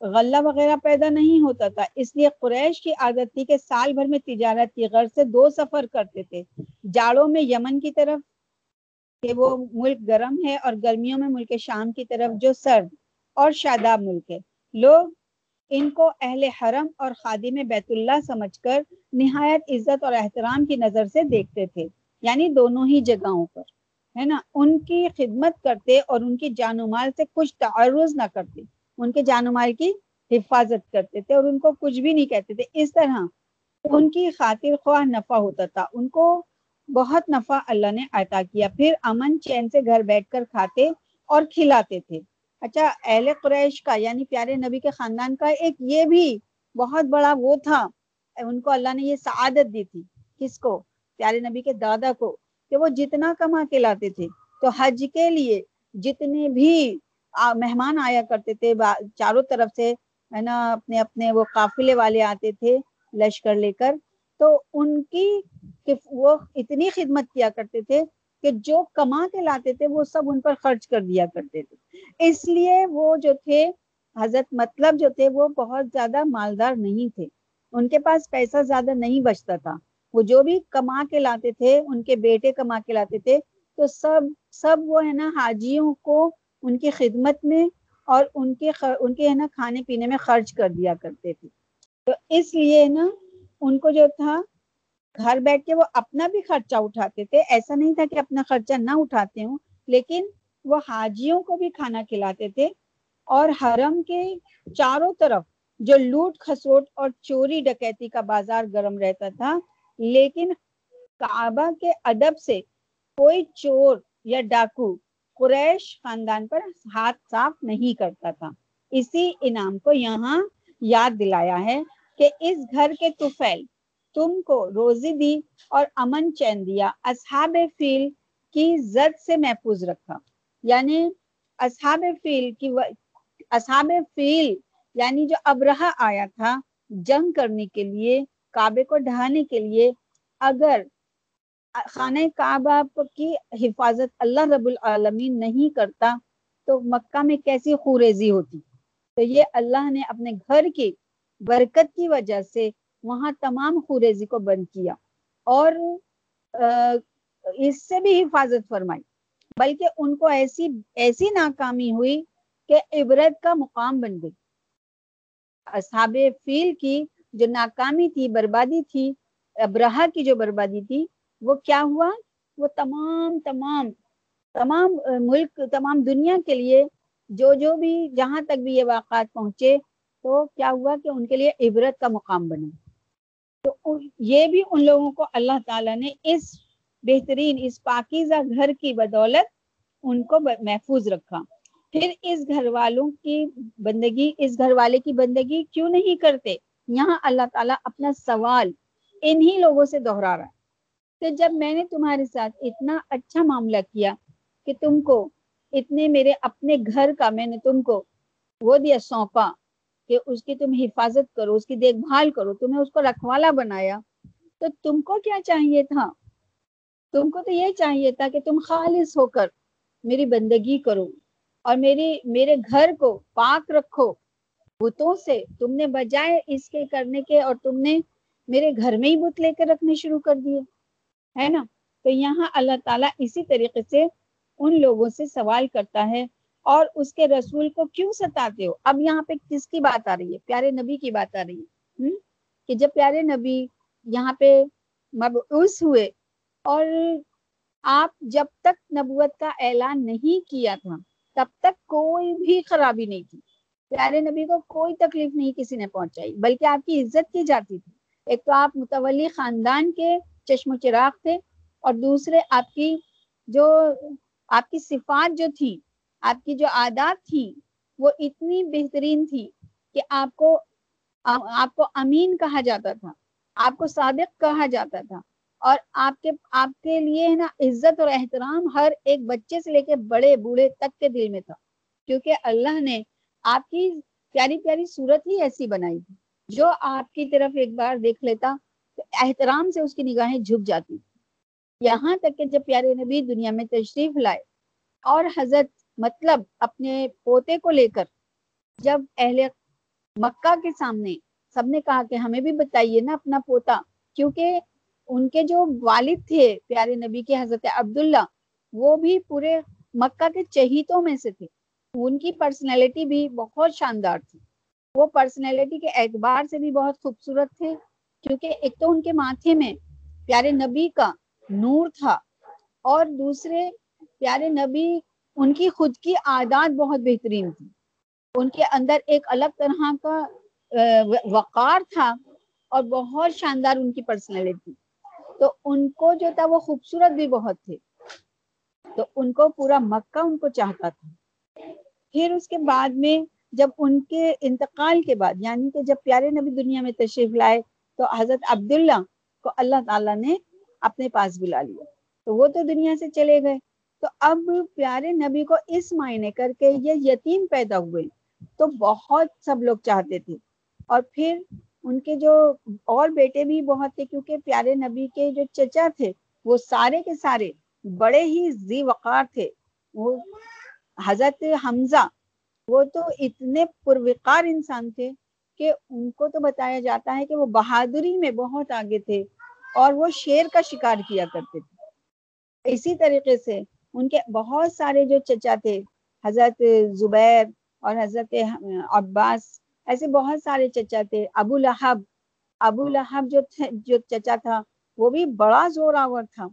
غلہ وغیرہ پیدا نہیں ہوتا تھا۔ اس لیے قریش کی عادت تھی کہ سال بھر میں تجارت کی غرض سے دو سفر کرتے تھے، جاڑوں میں یمن کی طرف، کہ وہ ملک گرم ہے، اور گرمیوں میں ملک شام کی طرف جو سرد اور شاداب ملک ہے۔ لوگ ان کو اہل حرم اور خادم بیت اللہ سمجھ کر نہایت عزت اور احترام کی نظر سے دیکھتے تھے یعنی دونوں ہی جگہوں پر، ہے نا؟ ان کی خدمت کرتے اور ان کی جان و مال سے کچھ تعرض نہ کرتے۔ ان کے جان و مال کی حفاظت کرتے تھے اور ان کو کچھ بھی نہیں کہتے تھے۔ اس طرح ان کی خاطر خواہ نفع ہوتا تھا۔ ان کو بہت نفع اللہ نے عطا کیا۔ پھر امن چین سے گھر بیٹھ کر کھاتے اور کھلاتے تھے۔ اچھا اہل قریش کا یعنی پیارے نبی کے خاندان کا ایک یہ بھی بہت بڑا وہ تھا۔ ان کو اللہ نے یہ سعادت دی تھی۔ کس کو؟ پیارے نبی کے دادا کو کہ وہ جتنا کما کے لاتے تھے۔ تو حج کے لیے جتنے بھی مہمان آیا کرتے تھے چاروں طرف سے، ہے نا، اپنے اپنے وہ قافلے والے آتے تھے لشکر لے کر۔ تو ان کی وہ اتنی خدمت کیا کرتے تھے کہ جو کما کے لاتے تھے، وہ سب ان پر خرچ کر دیا کرتے تھے۔ اس لیے وہ جو تھے، حضرت مطلب جو تھے، وہ بہت زیادہ مالدار نہیں تھے۔ ان کے پاس پیسہ زیادہ نہیں بچتا تھا۔ وہ جو بھی کما کے لاتے تھے، ان کے بیٹے کما کے لاتے تھے، تو سب سب وہ، ہے نا، حاجیوں کو ان کی خدمت میں اور ان کے ان کے ہے نا کھانے پینے میں خرچ کر دیا کرتے تھے۔ تو اس لیے نا ان کو جو تھا گھر بیٹھ کے وہ اپنا بھی خرچہ اٹھاتے تھے۔ ایسا نہیں تھا کہ اپنا خرچہ نہ اٹھاتے ہوں، لیکن وہ حاجیوں کو بھی کھانا کھلاتے تھے۔ اور حرم کے چاروں طرف جو لوٹ کھسوٹ اور چوری ڈکیتی کا بازار گرم رہتا تھا، لیکن کعبہ کے ادب سے کوئی چور یا ڈاکو قریش خاندان پر ہاتھ صاف نہیں کرتا تھا۔ اسی انعام کو یہاں یاد دلایا ہے کہ اس گھر کے توفیل تم کو روزی دی اور امن چین دیا، اصحاب فیل کی زد سے محفوظ رکھا۔ یعنی اصحاب فیل کی و... اصحاب فیل یعنی جو ابرہ آیا تھا، جنگ کرنے کے لیے، کعبے کو ڈھانے کے لیے، اگر خانہ کعبہ کی حفاظت اللہ رب العالمین نہیں کرتا تو مکہ میں کیسی خوریزی ہوتی؟ تو یہ اللہ نے اپنے گھر کی برکت کی وجہ سے وہاں تمام خوریزی کو بند کیا اور اس سے بھی حفاظت فرمائی۔ بلکہ ان کو ایسی ایسی ناکامی ہوئی کہ عبرت کا مقام بن گئی۔ اصحاب فیل کی جو ناکامی تھی، بربادی تھی ابراہ کی جو بربادی تھی وہ کیا ہوا؟ وہ تمام تمام تمام ملک، تمام دنیا کے لیے جو جو بھی جہاں تک بھی یہ واقعات پہنچے تو کیا ہوا کہ ان کے لیے عبرت کا مقام بنا۔ تو یہ بھی ان لوگوں کو اللہ تعالیٰ نے اس بہترین، اس پاکیزہ گھر کی بدولت ان کو محفوظ رکھا۔ پھر اس گھر والوں کی بندگی، اس گھر والے کی بندگی کیوں نہیں کرتے؟ یہاں اللہ تعالیٰ اپنا سوال انہی لوگوں سے دوہرا رہا ہے۔ تو جب میں نے تمہارے ساتھ اتنا اچھا معاملہ کیا کہ تم کو اتنے میرے اپنے گھر کا میں نے تم کو وہ دیا سونپا کہ اس کی تم حفاظت کرو، اس کی دیکھ بھال کرو، تمہیں اس کو رکھوالا بنایا، تو تم کو کیا چاہیے تھا؟ تم کو تو یہ چاہیے تھا کہ تم خالص ہو کر میری بندگی کرو اور میری، میرے گھر کو پاک رکھو۔ بتوں سے تم نے بجائے اس کے کرنے کے اور تم نے میرے گھر میں ہی بت لے کے رکھنے شروع کر دیے۔ ہے نا؟ تو یہاں اللہ تعالیٰ اسی طریقے سے ان لوگوں سے سوال کرتا ہے اور اس کے رسول کو کیوں ستاتے ہو؟ اب یہاں پہ کس کی بات آ رہی ہے؟ پیارے نبی کی بات آ رہی ہے۔ کہ جب پیارے نبی یہاں پہ مبعوث ہوئے اور آپ جب تک نبوت کا اعلان نہیں کیا تھا، تب تک کوئی بھی خرابی نہیں تھی پیارے نبی کو کوئی تکلیف نہیں کسی نے پہنچائی، بلکہ آپ کی عزت کی جاتی تھی۔ ایک تو آپ متولی خاندان کے چشم و چراغ تھے اور دوسرے آپ کی جو آپ کی صفات جو تھی، آپ کی جو عادات تھی، وہ اتنی بہترین تھی کہ آپ کو آپ کو امین کہا جاتا تھا، آپ کو صادق کہا جاتا تھا اور آپ کے آپ کے لیے نا عزت اور احترام ہر ایک بچے سے لے کے بڑے بوڑھے تک کے دل میں تھا۔ کیونکہ اللہ نے آپ کی پیاری پیاری صورت ہی ایسی بنائی تھی۔ جو آپ کی طرف ایک بار دیکھ لیتا احترام سے اس کی نگاہیں جھک جاتی یہاں تک کہ جب پیارے نبی دنیا میں تشریف لائے اور حضرت مطلب اپنے پوتے کو لے کر جب اہل مکہ کے سامنے سب نے کہا کہ ہمیں بھی بتائیے نا اپنا پوتا، کیونکہ ان کے جو والد تھے پیارے نبی کے حضرت عبداللہ، وہ بھی پورے مکہ کے چہیتوں میں سے تھے۔ ان کی پرسنالٹی بھی بہت شاندار تھی۔ وہ پرسنالٹی کے اعتبار سے بھی بہت خوبصورت تھے۔ کیونکہ ایک تو ان کے ماتھے میں پیارے نبی کا نور تھا اور دوسرے پیارے نبی ان کی خود کی عادات بہت بہترین تھی۔ ان کے اندر ایک الگ طرح کا وقار تھا اور بہت شاندار ان کی پرسنالٹی تو ان کو جو تھا وہ خوبصورت بھی بہت تھے۔ تو ان کو پورا مکہ ان کو چاہتا تھا۔ پھر اس کے بعد میں جب ان کے انتقال کے بعد یعنی کہ جب پیارے نبی دنیا میں تشریف لائے تو حضرت عبداللہ کو اللہ تعالیٰ نے اپنے پاس بلا لیا۔ تو وہ تو دنیا سے چلے گئے۔ تو اب پیارے نبی کو اس معنی کر کے یہ یتیم پیدا ہوئے۔ تو بہت سب لوگ چاہتے تھے۔ اور پھر ان کے جو اور بیٹے بھی بہت تھے کیونکہ پیارے نبی کے جو چچا تھے، وہ سارے کے سارے بڑے ہی زی وقار تھے۔ وہ حضرت حمزہ، وہ تو اتنے پروقار انسان تھے۔ کہ ان کو تو بتایا جاتا ہے کہ وہ بہادری میں بہت آگے تھے اور وہ شیر کا شکار کیا کرتے تھے۔ اسی طریقے سے ان کے بہت سارے جو چچا تھے، حضرت زبیر اور حضرت عباس، ایسے بہت سارے چچا تھے۔ ابو لہب ابو لہب جو جو چچا تھا، وہ بھی بڑا زور آور تھا۔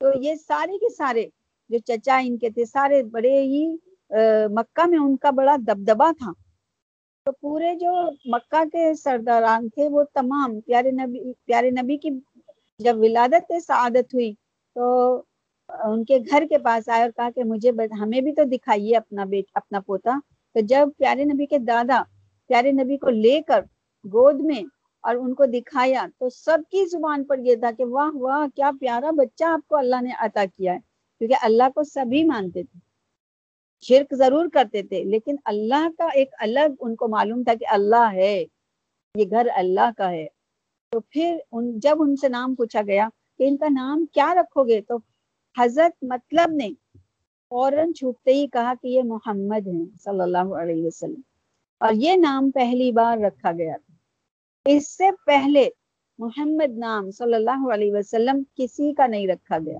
تو یہ سارے کے سارے جو چچا ان کے تھے، سارے بڑے ہی مکہ میں ان کا بڑا دبدبا تھا۔ تو پورے جو مکہ کے سرداران تھے وہ تمام، پیارے نبی پیارے نبی کی جب ولادت سعادت ہوئی تو ان کے گھر کے پاس آئے اور کہا کہ مجھے ہمیں بھی تو دکھائیے اپنا بیٹ، اپنا پوتا۔ تو جب پیارے نبی کے دادا پیارے نبی کو لے کر گود میں اور ان کو دکھایا تو سب کی زبان پر یہ تھا کہ واہ واہ، کیا پیارا بچہ آپ کو اللہ نے عطا کیا ہے۔ کیونکہ اللہ کو سبھی مانتے تھے۔ شرک ضرور کرتے تھے، لیکن اللہ کا ایک الگ ان کو معلوم تھا کہ اللہ ہے، یہ گھر اللہ کا ہے۔ تو پھر ان، جب ان سے نام پوچھا گیا کہ ان کا نام کیا رکھو گے، تو حضرت مطلب نے فوراً چھوٹتے ہی کہا کہ یہ محمد ہیں، صلی اللہ علیہ وسلم۔ اور یہ نام پہلی بار رکھا گیا۔ تھا اس سے پہلے محمد نام صلی اللہ علیہ وسلم کسی کا نہیں رکھا گیا۔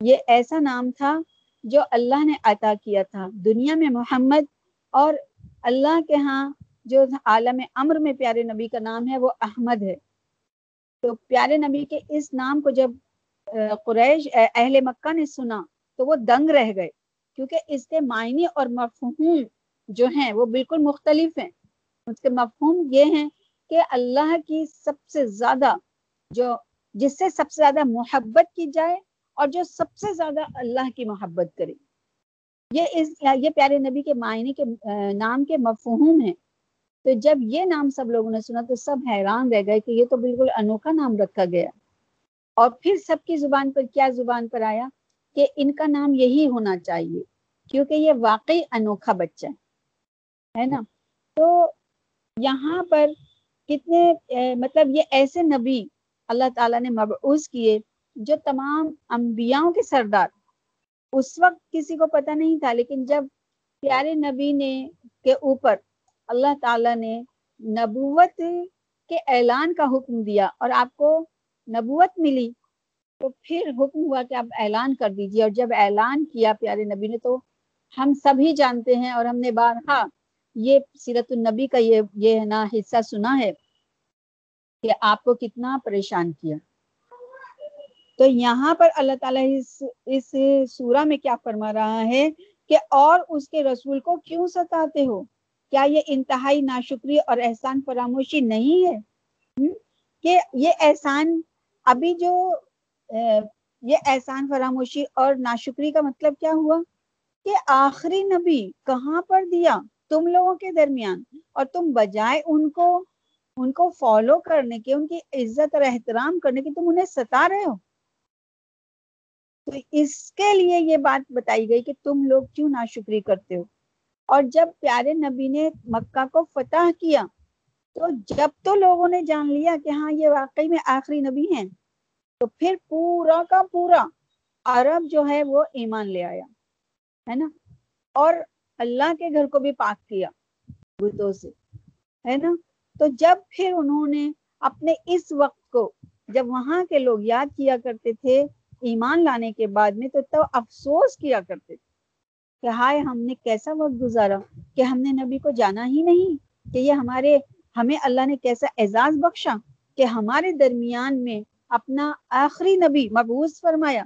یہ ایسا نام تھا جو اللہ نے عطا کیا تھا، دنیا میں محمد اور اللہ کے ہاں جو عالم امر میں پیارے نبی کا نام ہے، وہ احمد ہے۔ تو پیارے نبی کے اس نام کو جب قریش اہل مکہ نے سنا، تو وہ دنگ رہ گئے۔ کیونکہ اس کے معنی اور مفہوم جو ہیں، وہ بالکل مختلف ہیں۔ اس کے مفہوم یہ ہیں کہ اللہ کی سب سے زیادہ جو، جس سے سب سے زیادہ محبت کی جائے اور جو سب سے زیادہ اللہ کی محبت کرے۔ یہ اس، یہ پیارے نبی کے معنی کے، نام کے مفہوم ہیں۔ تو جب یہ نام سب لوگوں نے سنا تو سب حیران رہ گئے کہ یہ تو بالکل انوکھا نام رکھا گیا۔ اور پھر سب کی زبان پر کیا زبان پر آیا کہ ان کا نام یہی ہونا چاہیے، کیونکہ یہ واقعی انوکھا بچہ ہے۔ نا؟ تو یہاں پر کتنے مطلب یہ ایسے نبی اللہ تعالیٰ نے مبعوث کیے جو تمام انبیاءوں کے سردار اس وقت کسی کو پتہ نہیں تھا، لیکن جب پیارے نبی نے کے اوپر اللہ تعالیٰ نے نبوت کے اعلان کا حکم دیا اور آپ کو نبوت ملی، تو پھر حکم ہوا کہ آپ اعلان کر دیجیے اور جب اعلان کیا پیارے نبی نے، تو ہم سبھی جانتے ہیں اور ہم نے بارہا یہ سیرت النبی کا یہ یہ نا، حصہ سنا ہے کہ آپ کو کتنا پریشان کیا۔ تو یہاں پر اللہ تعالیٰ اس اس سورہ میں کیا فرما رہا ہے کہ اور اس کے رسول کو کیوں ستاتے ہو؟ کیا یہ انتہائی ناشکری اور احسان فراموشی نہیں ہے؟ کہ یہ احسان، ابھی جو یہ احسان فراموشی اور ناشکری کا مطلب کیا ہوا؟ کہ آخری نبی کہاں پر دیا؟ تم لوگوں کے درمیان، اور تم بجائے ان کو ان کو فالو کرنے کے، ان کی عزت اور احترام کرنے کی تم انہیں ستا رہے ہو؟ تو اس کے لیے یہ بات بتائی گئی کہ تم لوگ کیوں ناشکری کرتے ہو؟ اور جب پیارے نبی نے مکہ کو فتح کیا، تو جب تو لوگوں نے جان لیا کہ ہاں یہ واقعی میں آخری نبی ہیں، تو پھر پورا کا پورا عرب جو ہے وہ ایمان لے آیا، ہے نا؟ اور اللہ کے گھر کو بھی پاک کیا بتوں سے، ہے نا؟ تو جب پھر انہوں نے اپنے اس وقت کو، جب وہاں کے لوگ یاد کیا کرتے تھے ایمان لانے کے بعد میں تو تب افسوس کیا کرتے تھے کہ ہائے ہم نے کیسا وقت گزارا کہ ہم نے نبی کو جانا ہی نہیں کہ یہ ہمارے، ہمیں اللہ نے کیسا اعزاز بخشا کہ ہمارے درمیان میں اپنا آخری نبی مبوض فرمایا،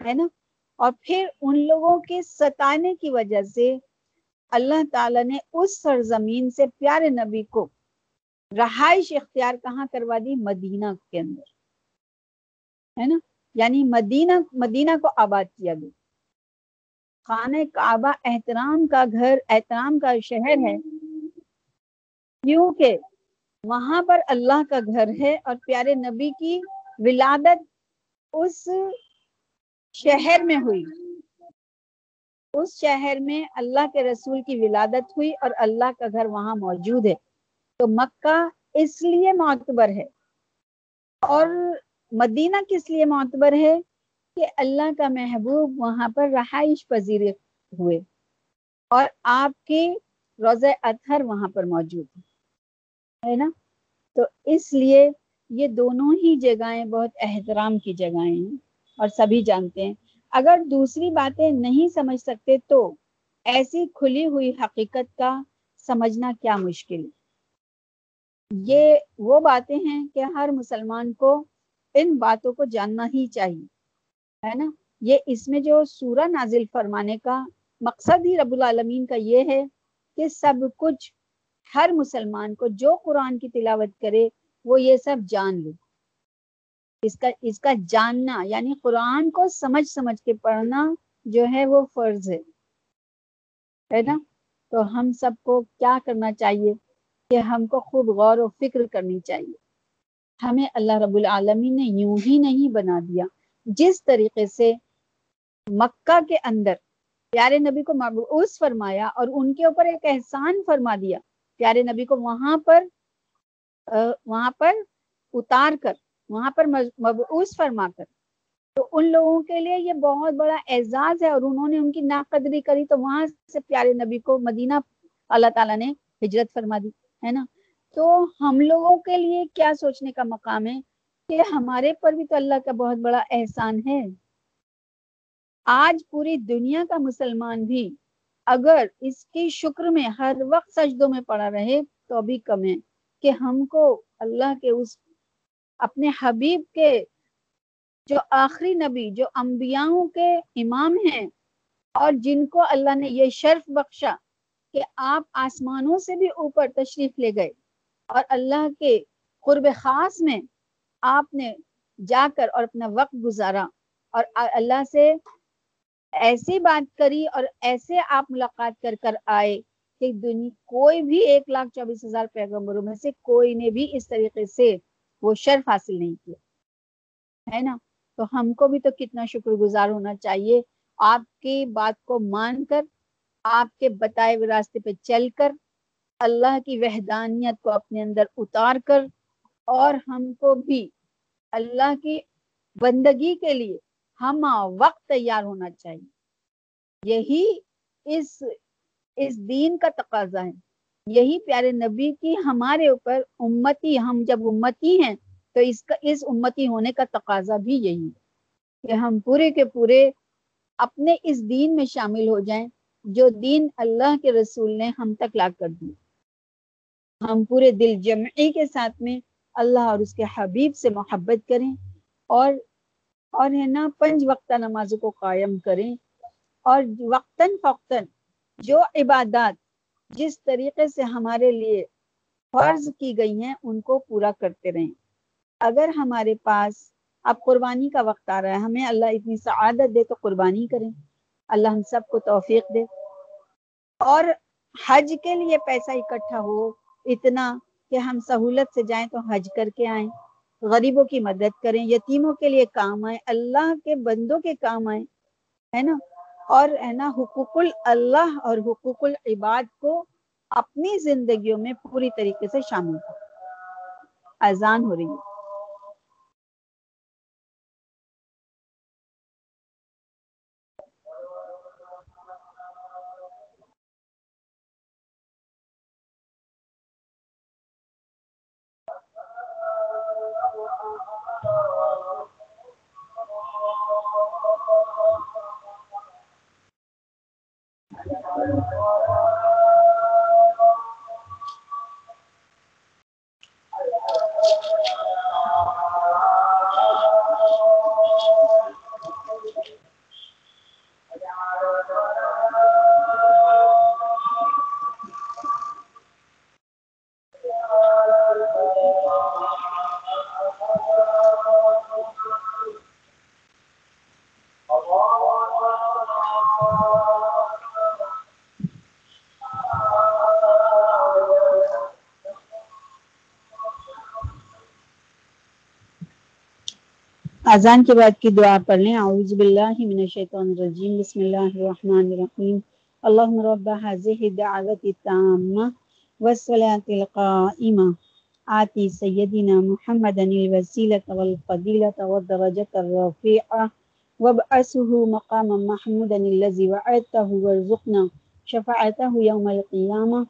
ہے نا؟ اور پھر ان لوگوں کے ستانے کی وجہ سے اللہ تعالیٰ نے اس سرزمین سے پیارے نبی کو رہائش اختیار کہاں کروا دی؟ مدینہ کے اندر، ہے نا؟ یعنی مدینہ مدینہ کو آباد کیا گیا۔ خانہ کعبہ احترام کا گھر، احترام کا شہر ہے۔ کیونکہ وہاں پر اللہ کا گھر ہے اور پیارے نبی کی ولادت اس شہر میں ہوئی۔ اس شہر میں اللہ کے رسول کی ولادت ہوئی اور اللہ کا گھر وہاں موجود ہے۔ تو مکہ اس لیے معتبر ہے اور مدینہ کس لیے معتبر ہے کہ اللہ کا محبوب وہاں پر رہائش پذیر ہوئے اور آپ کی روزہ اطہر وہاں پر موجود ہے نا؟ تو اس لیے یہ دونوں ہی جگہیں بہت احترام کی جگہیں ہیں اور سبھی جانتے ہیں۔ اگر دوسری باتیں نہیں سمجھ سکتے تو ایسی کھلی ہوئی حقیقت کا سمجھنا کیا مشکل یہ وہ باتیں ہیں کہ ہر مسلمان کو ان باتوں کو جاننا ہی چاہیے، ہے نا؟ یہ اس میں جو سورہ نازل فرمانے کا مقصد ہی رب العالمین کا یہ ہے کہ سب کچھ، ہر مسلمان کو جو قرآن کی تلاوت کرے، وہ یہ سب جان لے۔ اس کا اس کا جاننا یعنی قرآن کو سمجھ سمجھ کے پڑھنا جو ہے وہ فرض ہے۔ ہے نا؟ تو ہم سب کو کیا کرنا چاہیے؟ کہ ہم کو خوب غور و فکر کرنی چاہیے۔ ہمیں اللہ رب العالمین نے یوں ہی نہیں بنا دیا۔ جس طریقے سے مکہ کے اندر پیارے نبی کو مبعوث فرمایا اور ان کے اوپر ایک احسان فرما دیا، پیارے نبی کو وہاں پر وہاں پر اتار کر، وہاں پر مبعوث فرما کر۔ تو ان لوگوں کے لیے یہ بہت بڑا اعزاز ہے اور انہوں نے ان کی ناقدری کری تو وہاں سے پیارے نبی کو مدینہ اللہ تعالیٰ نے ہجرت فرما دی، ہے نا؟ تو ہم لوگوں کے لیے کیا سوچنے کا مقام ہے کہ ہمارے پر بھی تو اللہ کا بہت بڑا احسان ہے۔ آج پوری دنیا کا مسلمان بھی اگر اس کی شکر میں ہر وقت سجدوں میں پڑا رہے تو ابھی کم ہے کہ ہم کو اللہ کے اس اپنے حبیب کے جو آخری نبی، جو انبیاؤں کے امام ہیں اور جن کو اللہ نے یہ شرف بخشا کہ آپ آسمانوں سے بھی اوپر تشریف لے گئے۔ اور اللہ کے قرب خاص میں آپ نے جا کر اور اپنا وقت گزارا اور اللہ سے ایسی بات کری اور ایسے آپ ملاقات کر کر آئے کہ دنیا کوئی بھی ایک لاکھ چوبیس ہزار پیغمبروں میں سے کوئی نے بھی اس طریقے سے وہ شرف حاصل نہیں کیا۔ ہے نا؟ تو ہم کو بھی تو کتنا شکر گزار ہونا چاہیے۔ آپ کی بات کو مان کر، آپ کے بتائے ہوئے راستے پہ چل کر اللہ کی وحدانیت کو اپنے اندر اتار کر اور ہم کو بھی اللہ کی بندگی کے لیے ہم وقت تیار ہونا چاہیے۔ یہی اس اس دین کا تقاضا ہے۔ یہی پیارے نبی کی ہمارے اوپر امتی، ہم جب امتی ہیں تو اس کا، اس امتی ہونے کا تقاضا بھی یہی ہے کہ ہم پورے کے پورے اپنے اس دین میں شامل ہو جائیں جو دین اللہ کے رسول نے ہم تک لا کر دی۔ ہم پورے دل جمعی کے ساتھ میں اللہ اور اس کے حبیب سے محبت کریں اور اور ہے نا پنج وقتہ نمازوں کو قائم کریں اور وقتاً فوقتاً جو عبادات جس طریقے سے ہمارے لیے فرض کی گئی ہیں ان کو پورا کرتے رہیں۔ اگر ہمارے پاس اب قربانی کا وقت آ رہا ہے، ہمیں اللہ اتنی سعادت دے تو قربانی کریں۔ اللہ ہم سب کو توفیق دے۔ اور حج کے لیے پیسہ اکٹھا ہو اتنا کہ ہم سہولت سے جائیں تو حج کر کے آئیں، غریبوں کی مدد کریں، یتیموں کے لیے کام آئیں، اللہ کے بندوں کے کام آئیں، ہے نا؟ اور ہے نا، حقوق اللہ اور حقوق العباد کو اپنی زندگیوں میں پوری طریقے سے شامل کر اذان ہو رہی ہے۔ اذان کے بعد کی دعا پڑھ لیں۔ اعوذ باللہ من الشیطان الرجیم۔ بسم اللہ الرحمن الرحیم۔ اللہم رب هذه الدعوة التامة والصلاة القائمة آتی سیدنا محمد الوسیلة والفضیلة والدرجة الرفیعة وابعثه مقاما محمودا الذي وعدته وارزقنا شفاعته يوم القيامة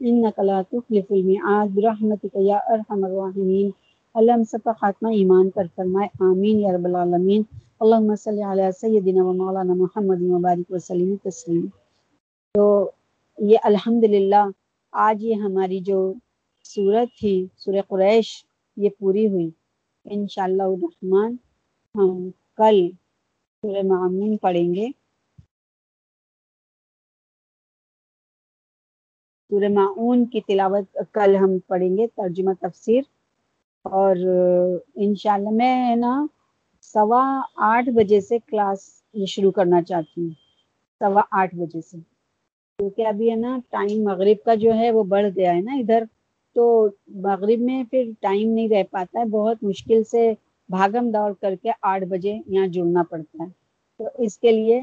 إنك لا تخلف الميعاد برحمتك يا أرحم الراحمين اللہ ہم سب کا خاتمہ ایمان پر فرمائے، آمین یا رب العالمین۔ اللہم صلی علی سیدنا و مولانا محمد مبارک وسلم تسلیم۔ تو یہ الحمدللہ، آج یہ ہماری جو صورت تھی، سورہ قریش، یہ پوری ہوئی۔ انشاءاللہ الرحمن ہم کل سورہ معمون پڑھیں گے۔ سورہ معون کی تلاوت کل ہم پڑھیں گے، ترجمہ تفسیر۔ اور انشاءاللہ میں ہے نا سوا آٹھ بجے سے کلاس یہ شروع کرنا چاہتی ہوں۔ سوا آٹھ بجے سے۔ کیونکہ ابھی ہے نا ٹائم مغرب کا جو ہے وہ بڑھ گیا ہے نا ادھر۔ تو مغرب میں پھر ٹائم نہیں رہ پاتا ہے۔ بہت مشکل سے بھاگم دوڑ کر کے آٹھ بجے یہاں جڑنا پڑتا ہے۔ تو اس کے لیے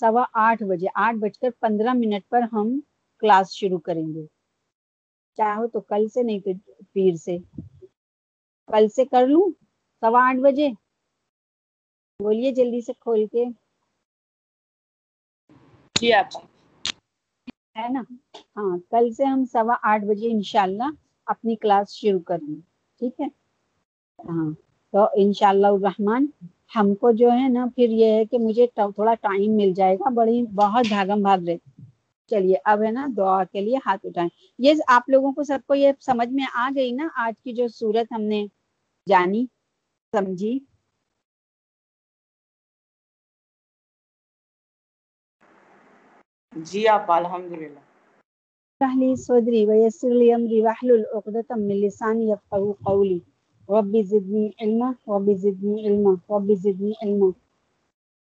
سوا آٹھ بجے، آٹھ بج کر پندرہ منٹ پر ہم کلاس شروع کریں گے۔ چاہو تو کل سے نہیں تو پیر سے۔ کل سے کر لوں سوا آٹھ بجے۔ بولیے جلدی سے کھول کے۔ جی آپ۔ ہے نا؟ ہاں کل سے ہم سوا آٹھ بجے انشاءاللہ اپنی کلاس شروع کریں گے ٹھیک ہے؟ ہاں تو انشاءاللہ الرحمن ہم کو جو ہے نا پھر یہ ہے کہ مجھے تھوڑا ٹائم مل جائے گا بڑی بہت بھاگم بھاگ رہے۔ چلیے اب ہے نا دعا کے لیے ہاتھ اٹھائیں۔ یہ آپ لوگوں کو سب کو یہ سمجھ میں آ گئی نا آج کی جو صورت ہم نے جانی سمجھی؟ جی آپ صدري ويسر لي أمري واحلل عقدة من لساني يفقهوا قولي ربي زدني علما ربي زدني علما ربي زدني علما۔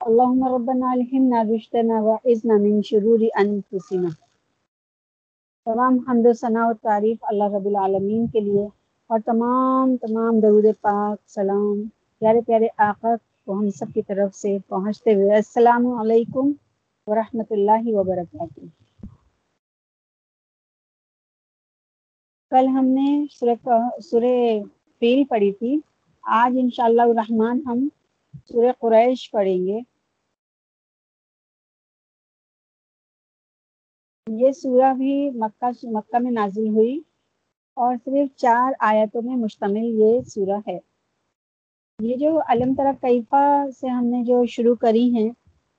اللهم ربنا الهمنا رشدنا وعزنا من شرور انفسنا تمام حمد و ثناء و تعریف اللہ رب العالمین کے لیے اور تمام تمام درود پاک، سلام. پیارے پیارے آقا کو ہم سب کی طرف سے پہنچتے ہوئے السلام علیکم ورحمۃ اللہ وبرکاتہ. کل ہم نے سورہ فیل پڑھی تھی. آج انشاءاللہ الرحمن ہم سورہ قریش پڑھیں گے. یہ سورہ بھی مکہ مکہ میں نازل ہوئی اور صرف چار آیتوں میں مشتمل یہ سورہ ہے۔ یہ جو علم طرف کیفا سے ہم نے جو شروع کری ہیں،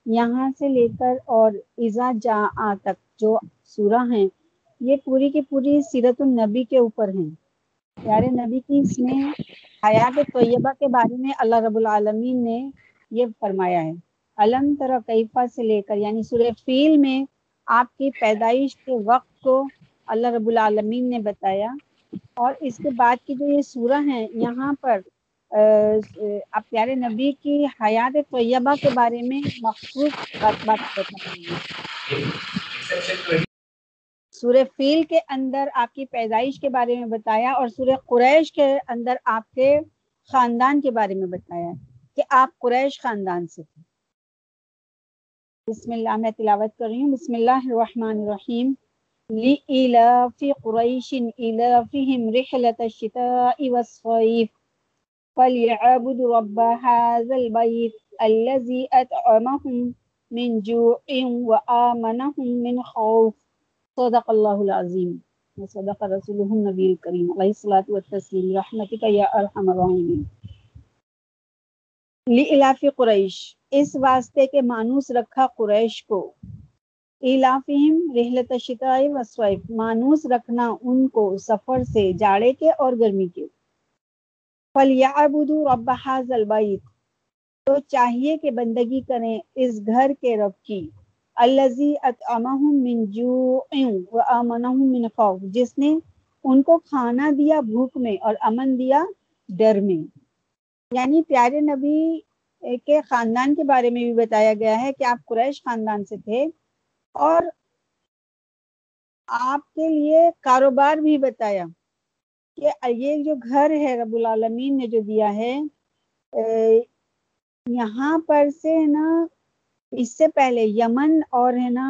یہاں سے لے کر اور ایزا جا تک جو سورہ ہیں، یہ پوری کی پوری سیرت النبی کے اوپر ہیں۔ پیارے نبی کی اس میں حیات طیبہ کے بارے میں اللہ رب العالمین نے یہ فرمایا ہے۔ علم طرح کیفا سے لے کر یعنی سورہ فیل میں آپ کی پیدائش کے وقت کو اللہ رب العالمین نے بتایا۔ اور اس کے بعد کی جو یہ سورہ ہیں، یہاں پر آپ پیارے نبی کی حیات طیبہ کے بارے میں مخصوص بات بات سورہ فیل کے اندر آپ کی پیدائش کے بارے میں بتایا اور سورہ قریش کے اندر آپ کے خاندان کے بارے میں بتایا کہ آپ قریش خاندان سے تھے۔ بسم اللہ، میں تلاوت کر رہی ہوں۔ بسم اللہ الرحمن الرحیم۔ لِإِلَافِ قُرَيْشٍ إِلَافِهِمْ رِحْلَةَ الشِّتَاءِ وَالصَّيْفِ۔ فَلْيَعْبُدُوا رَبَّ هَذَا الْبَيْتِ الَّذِي أَطْعَمَهُم مِّن جُوعٍ وَآمَنَهُم مِّنْ خَوْفٍ۔ صدق اللہ العظیم صدق رسول النبی الکریم علیہ الصلوۃ والتسلیم رحمتک یا ارحم الراحمین لإلاف قریش اس واسطے کے مانوس رکھا قریش کو۔ الافہم رحلت الشتاء والصيف۔ مانوس رکھنا ان کو سفر سے جاڑے کے اور گرمی کے۔ فلیعبدوا رب هذا البیت تو چاہیے کہ بندگی کریں اس گھر کے رب کی۔ الزی اطعمہم من جوع و من خوف۔ جس نے ان کو کھانا دیا بھوک میں اور امن دیا ڈر میں۔ یعنی پیارے نبی کے خاندان کے بارے میں بھی بتایا گیا ہے کہ آپ قریش خاندان سے تھے اور آپ کے لیے کاروبار بھی بتایا کہ یہ جو گھر ہے رب العالمین نے جو دیا ہے یہاں پر سے ہے نا، اس سے پہلے یمن اور ہے نا،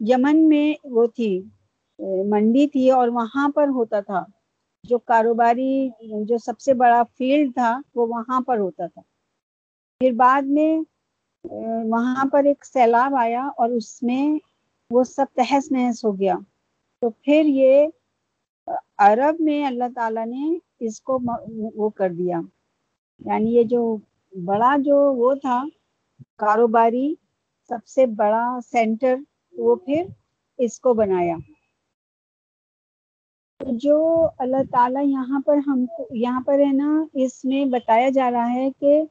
یمن میں وہ تھی منڈی تھی اور وہاں پر ہوتا تھا۔ جو کاروباری، جو سب سے بڑا فیلڈ تھا، وہ وہاں پر ہوتا تھا۔ پھر بعد میں، وہاں پر ایک سیلاب آیا اور اس میں وہ سب تہس نہس ہو گیا۔ تو پھر یہ عرب میں اللہ تعالیٰ نے اس کو وہ کر دیا۔ یعنی یہ جو بڑا جو وہ تھا، کاروباری سب سے بڑا سینٹر، وہ پھر اس کو بنایا۔ جو اللہ تعالیٰ یہاں پر ہم یہاں پر ہے نا، اس میں بتایا جا رہا ہے کہ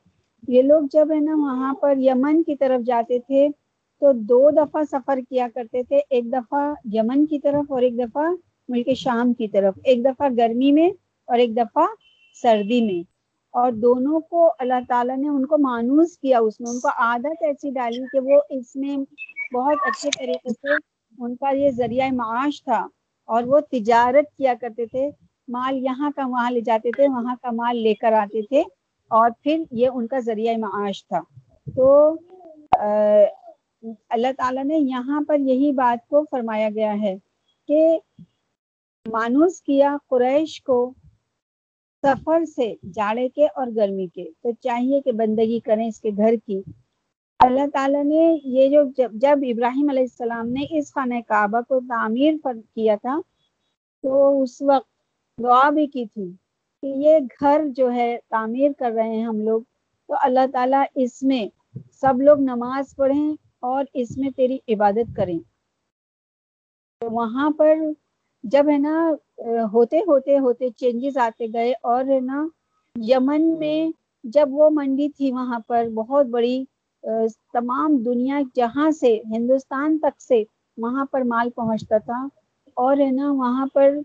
یہ لوگ جب ہے نا وہاں پر یمن کی طرف جاتے تھے، تو دو دفعہ سفر کیا کرتے تھے، ایک دفعہ یمن کی طرف اور ایک دفعہ ملک شام کی طرف۔ ایک دفعہ گرمی میں اور ایک دفعہ سردی میں۔ اور دونوں کو اللہ تعالیٰ نے ان کو مانوس کیا، اس میں ان کو عادت ایسی ڈالی کہ وہ اس میں بہت اچھے طریقے سے ان کا یہ ذریعہ معاش تھا۔ اور وہ تجارت کیا کرتے تھے، مال یہاں کا وہاں لے جاتے تھے، وہاں کا مال لے کر آتے تھے اور پھر یہ ان کا ذریعہ معاش تھا۔ تو اللہ تعالیٰ نے یہاں پر یہی بات کو فرمایا گیا ہے کہ مانوس کیا قریش کو سفر سے، جاڑے کے اور گرمی کے۔ تو چاہیے کہ بندگی کریں اس کے گھر کی۔ اللہ تعالیٰ نے یہ جو جب جب ابراہیم علیہ السلام نے اس خانہ کعبہ کو تعمیر کیا تھا، تو اس وقت دعا بھی کی تھی کہ یہ گھر جو ہے تعمیر کر رہے ہیں ہم لوگ۔ تو اللہ تعالیٰ اس میں سب لوگ نماز پڑھیں اور اس میں تیری عبادت کریں۔ تو وہاں پر جب ہے نا، ہوتے ہوتے ہوتے چینجز آتے گئے اور ہے نا، یمن میں جب وہ منڈی تھی وہاں پر بہت بڑی تمام دنیا جہاں سے، ہندوستان تک سے وہاں پر مال پہنچتا تھا اور ہے نا وہاں پر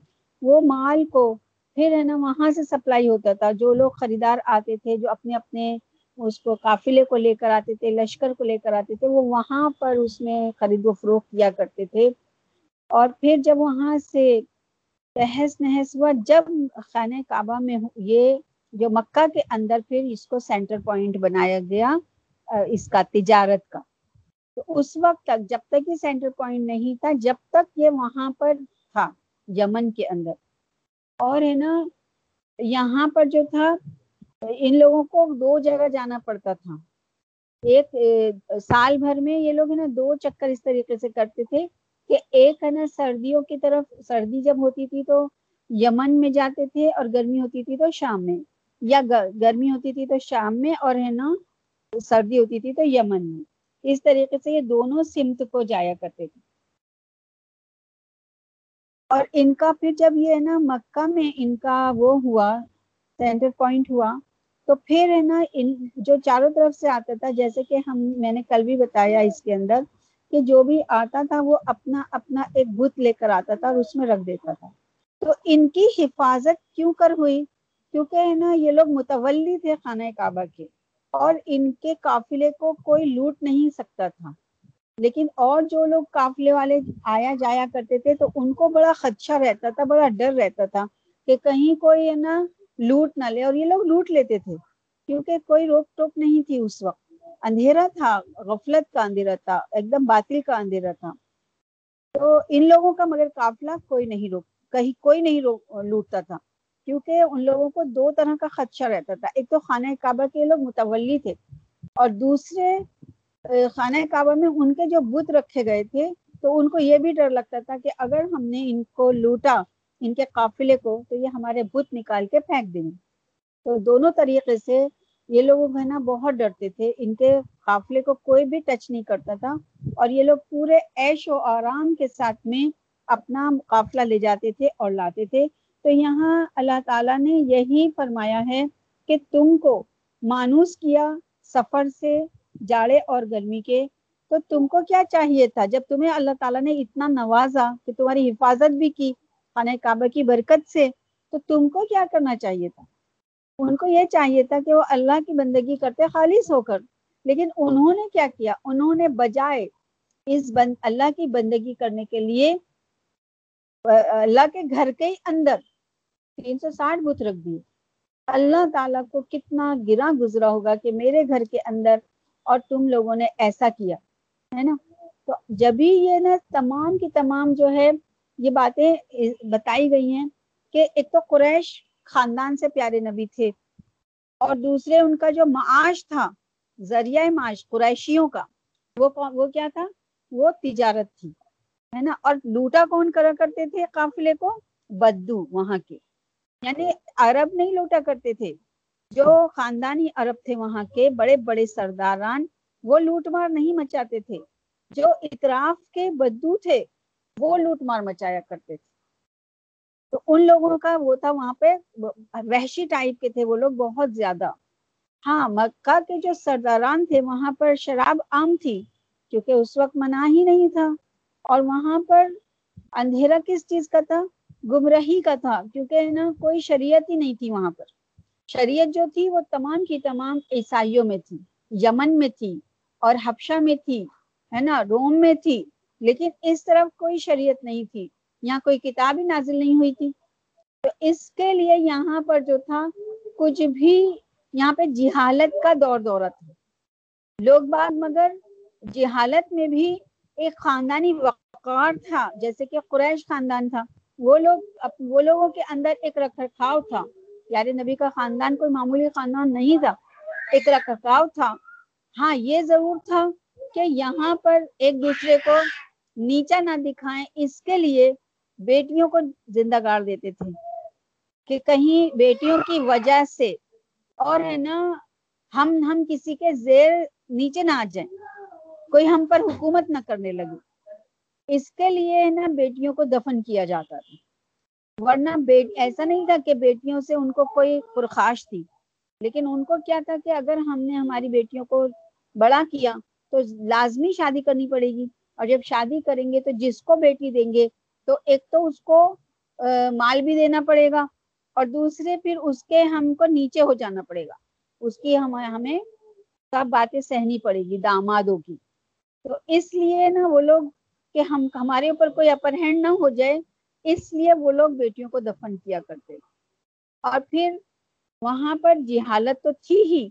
وہ مال کو پھر ہے نا وہاں سے سپلائی ہوتا تھا۔ جو لوگ خریدار آتے تھے، جو اپنے اپنے اس کو قافلے کو لے کر آتے تھے، لشکر کو لے کر آتے تھے، وہ وہاں پر اس میں خرید و فروخت کیا کرتے تھے۔ اور پھر جب وہاں سے تہس نہس ہوا، جب خانہ کعبہ میں یہ جو مکہ کے اندر پھر اس کو سینٹر پوائنٹ بنایا گیا۔ اس کا تجارت کا۔ تو اس وقت تک، جب تک یہ سینٹر پوائنٹ نہیں تھا، جب تک یہ وہاں پر تھا، یمن کے اندر۔ اور ہے نا، یہاں پر جو تھا، ان لوگوں کو دو جگہ جانا پڑتا تھا۔ ایک سال بھر میں یہ لوگ ہے نا، دو چکر اس طریقے سے کرتے تھے کہ ایک ہے نا، سردیوں کی طرف، سردی جب ہوتی تھی تو یمن میں جاتے تھے اور گرمی ہوتی تھی تو شام میں، یا گرمی ہوتی تھی تو شام میں، اور ہے نا سردی ہوتی تھی تو یمن میں۔ اس طریقے سے یہ دونوں سمت کو جایا کرتے تھے۔ اور ان کا پھر جب یہ ہے نا مکہ میں ان کا وہ ہوا، سینٹر پوائنٹ ہوا، تو پھر ہے نا ان جو چاروں طرف سے آتا تھا، جیسے کہ ہم، میں نے کل بھی بتایا اس کے اندر کہ جو بھی آتا تھا، وہ اپنا اپنا ایک بت لے کر آتا تھا اور اس میں رکھ دیتا تھا۔ تو ان کی حفاظت کیوں کر ہوئی؟ کیونکہ ہے نا یہ لوگ متولی تھے خانہ کعبہ کے۔ اور ان کے قافلے کو کوئی لوٹ نہیں سکتا تھا۔ لیکن اور جو لوگ قافلے والے آیا جایا کرتے تھے تو ان کو بڑا خدشہ رہتا تھا، بڑا ڈر رہتا تھا کہ کہیں کوئی ہے نا لوٹ نہ لے۔ اور یہ لوگ لوٹ لیتے تھے، کیونکہ کوئی روک ٹوک نہیں تھی اس وقت۔ اندھیرا تھا، غفلت کا اندھیرا تھا، ایک دم باطل کا اندھیرا تھا۔ تو ان لوگوں کا مگر قافلہ کوئی نہیں روک، کہیں کوئی نہیں روک لوٹتا تھا۔ کیونکہ ان لوگوں کو دو طرح کا خدشہ رہتا تھا۔ ایک تو خانہ کعبہ کے لوگ متولی تھے اور دوسرے خانہ کعبہ میں ان کے جو بت رکھے گئے تھے، تو ان کو یہ بھی ڈر لگتا تھا کہ اگر ہم نے ان کو لوٹا، ان کے قافلے کو، تو یہ ہمارے بت نکال کے پھینک دیں گے۔ تو دونوں طریقے سے یہ لوگ ہے نا بہت ڈرتے تھے۔ ان کے قافلے کو کوئی بھی ٹچ نہیں کرتا تھا اور یہ لوگ پورے عیش و آرام کے ساتھ میں اپنا قافلہ لے جاتے تھے اور لاتے تھے۔ تو یہاں اللہ تعالیٰ نے یہی فرمایا ہے کہ تم کو مانوس کیا سفر سے جاڑے اور گرمی کے، تو تم کو کیا چاہیے تھا؟ جب تمہیں اللہ تعالیٰ نے اتنا نوازا کہ تمہاری حفاظت بھی کی خانہ کعبہ کی برکت سے، تو تم کو کیا کرنا چاہیے تھا؟ ان کو یہ چاہیے تھا کہ وہ اللہ کی بندگی کرتے خالص ہو کر۔ لیکن انہوں نے کیا کیا؟ انہوں نے بجائے اس بند، اللہ کی بندگی کرنے کے لیے اللہ کے گھر کے ہی اندر تین سو ساٹھ بت رکھ دیے اللہ تعالیٰ کو کتنا گرا گزرا ہوگا کہ میرے گھر کے اندر اور تم لوگوں نے ایسا کیا، ہے نا؟ تو جبھی یہ نا تمام کی تمام جو ہے، یہ باتیں بتائی گئی ہیں کہ ایک تو قریش خاندان سے پیارے نبی تھے اور دوسرے ان کا جو معاش تھا، ذریعہ معاش قریشیوں کا، وہ وہ کیا تھا؟ وہ تجارت تھی، ہے نا؟ اور لوٹا کون کرا کرتے تھے قافلے کو؟ بدو، وہاں کے۔ یعنی عرب نہیں لوٹا کرتے تھے۔ جو خاندانی عرب تھے وہاں کے بڑے بڑے سرداران، وہ لوٹ مار نہیں مچاتے تھے۔ جو اطراف کے بدو تھے، وہ لوٹ مار مچایا کرتے تھے۔ تو ان لوگوں کا وہ تھا، وہاں پہ وحشی ٹائپ کے تھے وہ لوگ بہت زیادہ۔ ہاں مکہ کے جو سرداران تھے، وہاں پر شراب عام تھی، کیونکہ اس وقت منع ہی نہیں تھا۔ اور وہاں پر اندھیرا کس چیز کا تھا؟ گمراہی کا تھا، کیونکہ نا کوئی شریعت ہی نہیں تھی وہاں پر۔ شریعت جو تھی وہ تمام کی تمام عیسائیوں میں تھی، یمن میں تھی اور حبشہ میں تھی، ہے نا، روم میں تھی۔ لیکن اس طرف کوئی شریعت نہیں تھی، یہاں کوئی کتاب ہی نازل نہیں ہوئی تھی۔ تو اس کے لیے یہاں پر جو تھا، کچھ بھی یہاں پہ جہالت کا دور دورہ تھا۔ لوگ بعد مگر جہالت میں بھی ایک خاندانی وقار تھا، جیسے کہ قریش خاندان تھا۔ وہ لوگ وہ لوگوں کے اندر ایک رکھ رکھاؤ تھا۔ یار نبی کا خاندان کوئی معمولی خاندان نہیں تھا۔ ایک رکھ رکھاؤ تھا۔ ہاں یہ ضرور تھا کہ یہاں پر ایک دوسرے کو نیچا نہ دکھائیں، اس کے لیے بیٹیوں کو زندہ گاڑ دیتے تھے۔ کہ کہیں بیٹیوں کی وجہ سے، اور ہے نا، ہم ہم کسی کے زیر نیچے نہ آ جائیں۔ کوئی ہم پر حکومت نہ کرنے لگے۔ اس کے لیے نا بیٹیوں کو دفن کیا جاتا تھا۔ ورنہ بیٹ، ایسا نہیں تھا کہ بیٹیوں سے ان کو کوئی پرخاش تھی۔ لیکن ان کو کیا تھا کہ اگر ہم نے ہماری بیٹیوں کو بڑا کیا تو لازمی شادی کرنی پڑے گی۔ اور جب شادی کریں گے تو جس کو بیٹی دیں گے، تو ایک تو اس کو مال بھی دینا پڑے گا۔ اور دوسرے، پھر اس کے ہم کو نیچے ہو جانا پڑے گا۔ اس کی ہم، ہمیں سب باتیں سہنی پڑے گی، دامادوں کی۔ تو اس لیے نا وہ لوگ کہ ہم ہمارے اوپر کوئی اپر ہینڈ نہ ہو جائے، اس لیے وہ لوگ بیٹیوں کو دفن کیا کرتے۔ اور پھر وہاں پر جہالت تو تھی ہی۔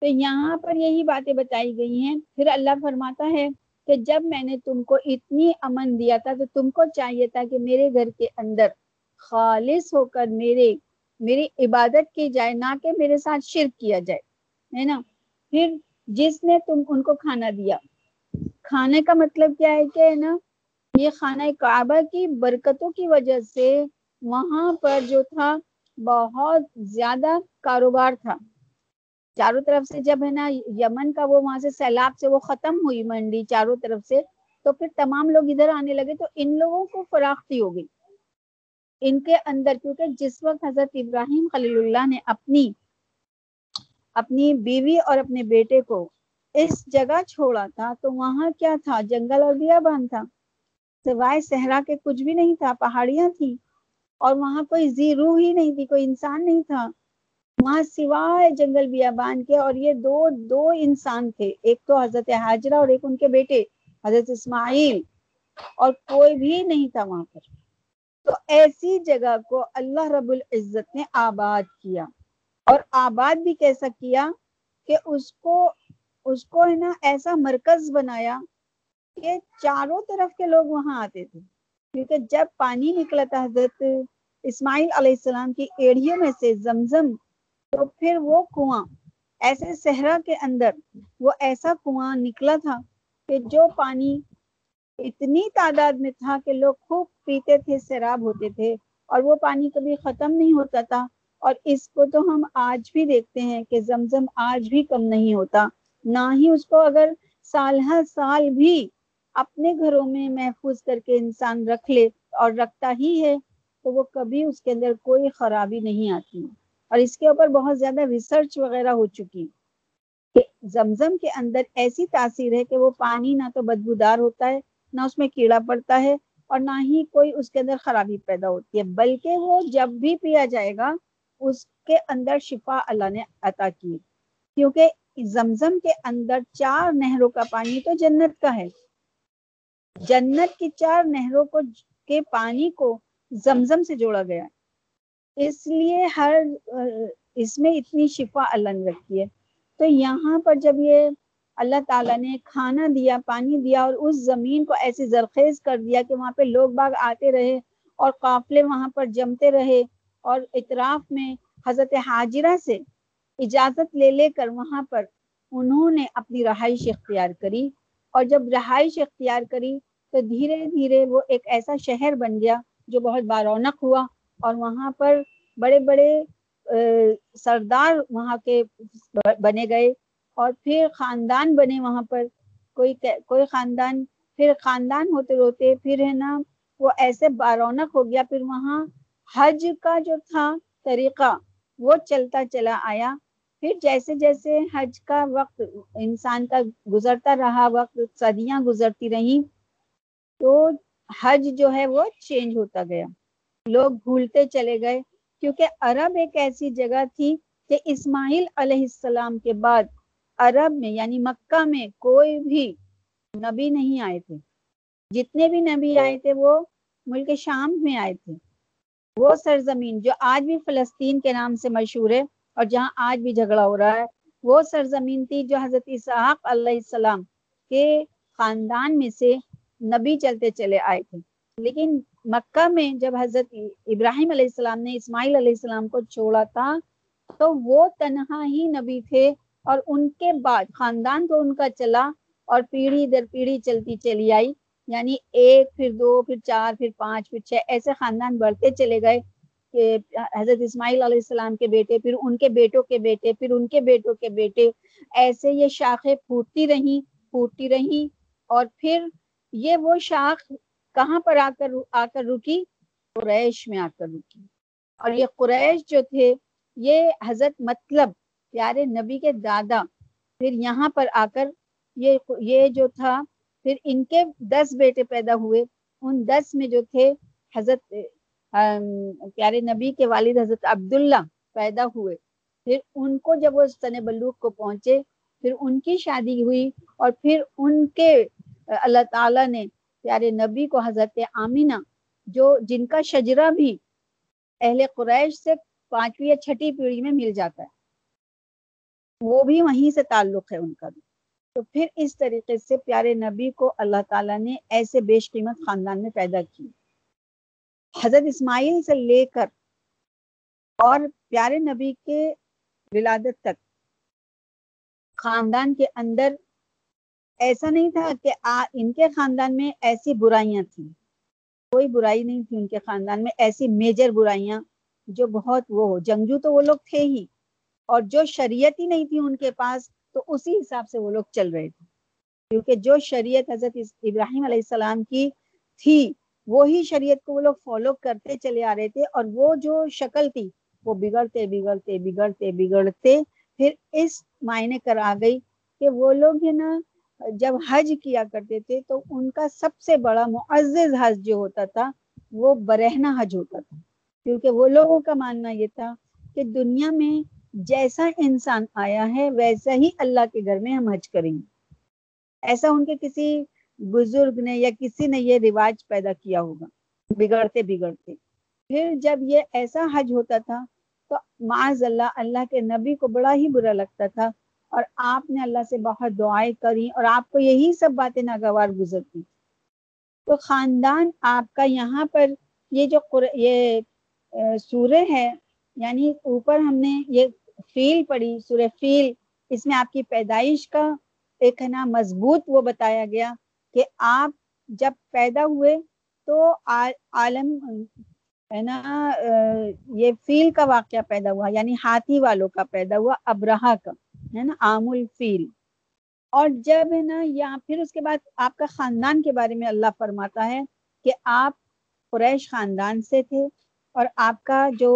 تو یہاں پر یہی باتیں بتائی گئی ہیں۔ پھر اللہ فرماتا ہے کہ جب میں نے تم کو اتنی امن دیا تھا تو تم کو چاہیے تھا کہ میرے گھر کے اندر خالص ہو کر میرے، میری عبادت کی جائے، نہ کہ میرے ساتھ شرک کیا جائے، ہے نا؟ پھر جس نے تم، ان کو کھانا دیا کھانے کا مطلب کیا ہے کہ نا، یہ خانہ کعبہ کی برکتوں کی وجہ سے وہاں پر جو تھا، بہت زیادہ کاروبار تھا۔ چاروں طرف سے جب ہے نا یمن کا وہ وہاں سے سیلاب سے وہ ختم ہوئی منڈی چاروں طرف سے، تو پھر تمام لوگ ادھر آنے لگے تو ان لوگوں کو فراختی ہو گئی۔ ان کے اندر، کیونکہ جس وقت حضرت ابراہیم خلیل اللہ نے اپنی اپنی بیوی اور اپنے بیٹے کو اس جگہ چھوڑا تھا تو وہاں کیا تھا؟ جنگل اور بیابان تھا۔ سوائے صحرا کے کچھ بھی نہیں تھا، پہاڑیاں تھی اور وہاں کوئی زی روح ہی نہیں تھی، کوئی انسان نہیں تھا۔ وہاں سوائے جنگل، بیابان کے اور یہ دو دو انسان تھے۔ ایک تو حضرت حاجرہ اور ایک ان کے بیٹے، حضرت اسماعیل۔ اور کوئی بھی نہیں تھا وہاں پر۔ تو ایسی جگہ کو اللہ رب العزت نے آباد کیا۔ اور آباد بھی کیسا کیا کہ اس کو اس کو ہے نا ایسا مرکز بنایا کہ چاروں طرف کے لوگ وہاں آتے تھے۔ کیونکہ جب پانی نکلا تھا حضرت اسماعیل علیہ السلام کی ایڑیوں میں سے زمزم، تو پھر وہ کنواں ایسے صحرا کے اندر وہ ایسا کنواں نکلا تھا کہ جو پانی اتنی تعداد میں تھا کہ لوگ خوب پیتے تھے، سیراب ہوتے تھے اور وہ پانی کبھی ختم نہیں ہوتا تھا۔ اور اس کو تو ہم آج بھی دیکھتے ہیں کہ زمزم آج بھی کم نہیں ہوتا۔ نہ ہی اس کو اگر سال ہر سال بھی اپنے گھروں میں محفوظ کر کے انسان رکھ لے اور رکھتا ہی ہے، تو وہ کبھی اس کے اندر کوئی خرابی نہیں آتی۔ اور اس کے اوپر بہت زیادہ ریسرچ وغیرہ ہو چکی۔ کہ زمزم کے اندر ایسی تاثیر ہے کہ وہ پانی نہ تو بدبودار ہوتا ہے، نہ اس میں کیڑا پڑتا ہے اور نہ ہی کوئی اس کے اندر خرابی پیدا ہوتی ہے۔ بلکہ وہ جب بھی پیا جائے گا، اس کے اندر شفا اللہ نے عطا کی۔ کیونکہ زمزم کے اندر چار نہروں کا پانی تو جنت کا ہے۔ جنت کی چار نہروں کو کے پانی کو زمزم سے جوڑا گیا اس لیے ہر، اس میں اتنی شفا اللہ نے رکھی ہے۔ تو یہاں پر جب یہ اللہ تعالیٰ نے کھانا دیا، پانی دیا اور اس زمین کو ایسی زرخیز کر دیا کہ وہاں پہ لوگ باغ آتے رہے اور قافلے وہاں پر جمتے رہے اور اطراف میں حضرت حاجرہ سے اجازت لے لے کر وہاں پر انہوں نے اپنی رہائش اختیار کری اور جب رہائش اختیار کری تو دھیرے دھیرے وہ ایک ایسا شہر بن گیا جو بہت بارونق ہوا اور وہاں پر بڑے بڑے سردار وہاں کے بنے گئے اور پھر خاندان بنے وہاں پر۔ کوئی کوئی خاندان، پھر خاندان ہوتے ہوتے پھر ہے نا وہ ایسے بارونق ہو گیا۔ پھر وہاں حج کا جو تھا طریقہ وہ چلتا چلا آیا۔ پھر جیسے جیسے حج کا وقت انسان کا گزرتا رہا وقت صدیاں گزرتی رہی تو حج جو ہے وہ چینج ہوتا گیا۔ لوگ بھولتے چلے گئے کیونکہ عرب ایک ایسی جگہ تھی کہ اسماعیل علیہ السلام کے بعد عرب میں یعنی مکہ میں کوئی بھی نبی نہیں آئے تھے۔ جتنے بھی نبی آئے تھے وہ ملک شام میں آئے تھے۔ وہ سرزمین جو آج بھی فلسطین کے نام سے مشہور ہے اور جہاں آج بھی جھگڑا ہو رہا ہے، وہ سرزمین تھی جو حضرت اسحاق علیہ السلام کے خاندان میں سے نبی چلتے چلے آئے تھے۔ لیکن مکہ میں جب حضرت ابراہیم علیہ السلام نے اسماعیل علیہ السلام کو چھوڑا تھا، تو وہ تنہا ہی نبی تھے اور ان کے بعد خاندان تو ان کا چلا اور پیڑھی در پیڑھی چلتی چلی آئی۔ یعنی ایک، پھر دو، پھر چار، پھر پانچ، پھر چھ، ایسے خاندان بڑھتے چلے گئے کہ حضرت اسماعیل علیہ السلام کے بیٹے، پھر ان کے بیٹوں کے بیٹے، پھر ان کے بیٹوں کے بیٹے، ایسے یہ شاخیں پھوٹتی رہی پھوٹتی رہی اور پھر یہ وہ شاخ کہاں پر آ کر آ کر رکی؟ قریش میں آ کر رکی۔ اور یہ قریش جو تھے، یہ حضرت مطلب پیارے نبی کے دادا، پھر یہاں پر آ کر یہ یہ جو تھا، پھر ان کے دس بیٹے پیدا ہوئے۔ ان دس میں جو تھے، حضرت پیارے نبی کے والد حضرت عبداللہ پیدا ہوئے۔ پھر ان کو جب وہ سن بلوک کو پہنچے، پھر ان کی شادی ہوئی اور پھر ان کے اللہ تعالیٰ نے پیارے نبی کو حضرت آمینہ، جو جن کا شجرہ بھی اہل قریش سے پانچویں یا چھٹی پیڑھی میں مل جاتا ہے، وہ بھی وہیں سے تعلق ہے ان کا بھی۔ تو پھر اس طریقے سے پیارے نبی کو اللہ تعالیٰ نے ایسے بیش قیمت خاندان میں پیدا کی حضرت اسماعیل سے لے کر اور پیارے نبی کے ولادت تک خاندان کے اندر ایسا نہیں تھا کہ آ, ان کے خاندان میں ایسی برائیاں تھیں۔ کوئی برائی نہیں تھی ان کے خاندان میں ایسی میجر برائیاں جو بہت وہ ہو۔ جنگجو تو وہ لوگ تھے ہی اور جو شریعت ہی نہیں تھی ان کے پاس تو اسی حساب سے وہ لوگ چل رہے تھے۔ کیونکہ جو شریعت حضرت ابراہیم علیہ السلام کی تھی وہی شریعت کو وہ لوگ فالو کرتے چلے آ رہے تھے اور وہ جو شکل تھی وہ بگڑتے بگڑتے بگڑتے بگڑتے پھر اس معنی کر آ گئی کہ وہ لوگ ہے نا، جب حج کیا کرتے تھے تو ان کا سب سے بڑا معزز حج جو ہوتا تھا وہ برہنا حج ہوتا تھا۔ کیونکہ وہ لوگوں کا ماننا یہ تھا کہ دنیا میں جیسا انسان آیا ہے، ویسا ہی اللہ کے گھر میں ہم حج کریں گے۔ ایسا ان کے کسی بزرگ نے یا کسی نے یہ رواج پیدا کیا ہوگا، بگڑتے بگڑتے۔ پھر جب یہ ایسا حج ہوتا تھا، تو معاذ اللہ اللہ کے نبی کو بڑا ہی برا لگتا تھا اور آپ نے اللہ سے بہت دعائیں کری اور آپ کو یہی سب باتیں ناگوار گزرتی۔ تو خاندان آپ کا یہاں پر یہ جو یہ سورہ ہے یعنی اوپر ہم نے یہ فیل پڑھی، سورہ فیل، اس میں آپ کی پیدائش کا ایک ہے نا، مضبوط وہ بتایا گیا۔ کہ آپ جب پیدا ہوئے تو عالم ہے نا یہ فیل کا واقعہ پیدا ہوا یعنی ہاتھی والوں کا پیدا ہوا ابراہ کا، ہے نا، عام الفیل۔ اور جب ہے نا یا پھر اس کے بعد آپ کا خاندان کے بارے میں اللہ فرماتا ہے کہ آپ قریش خاندان سے تھے اور آپ کا جو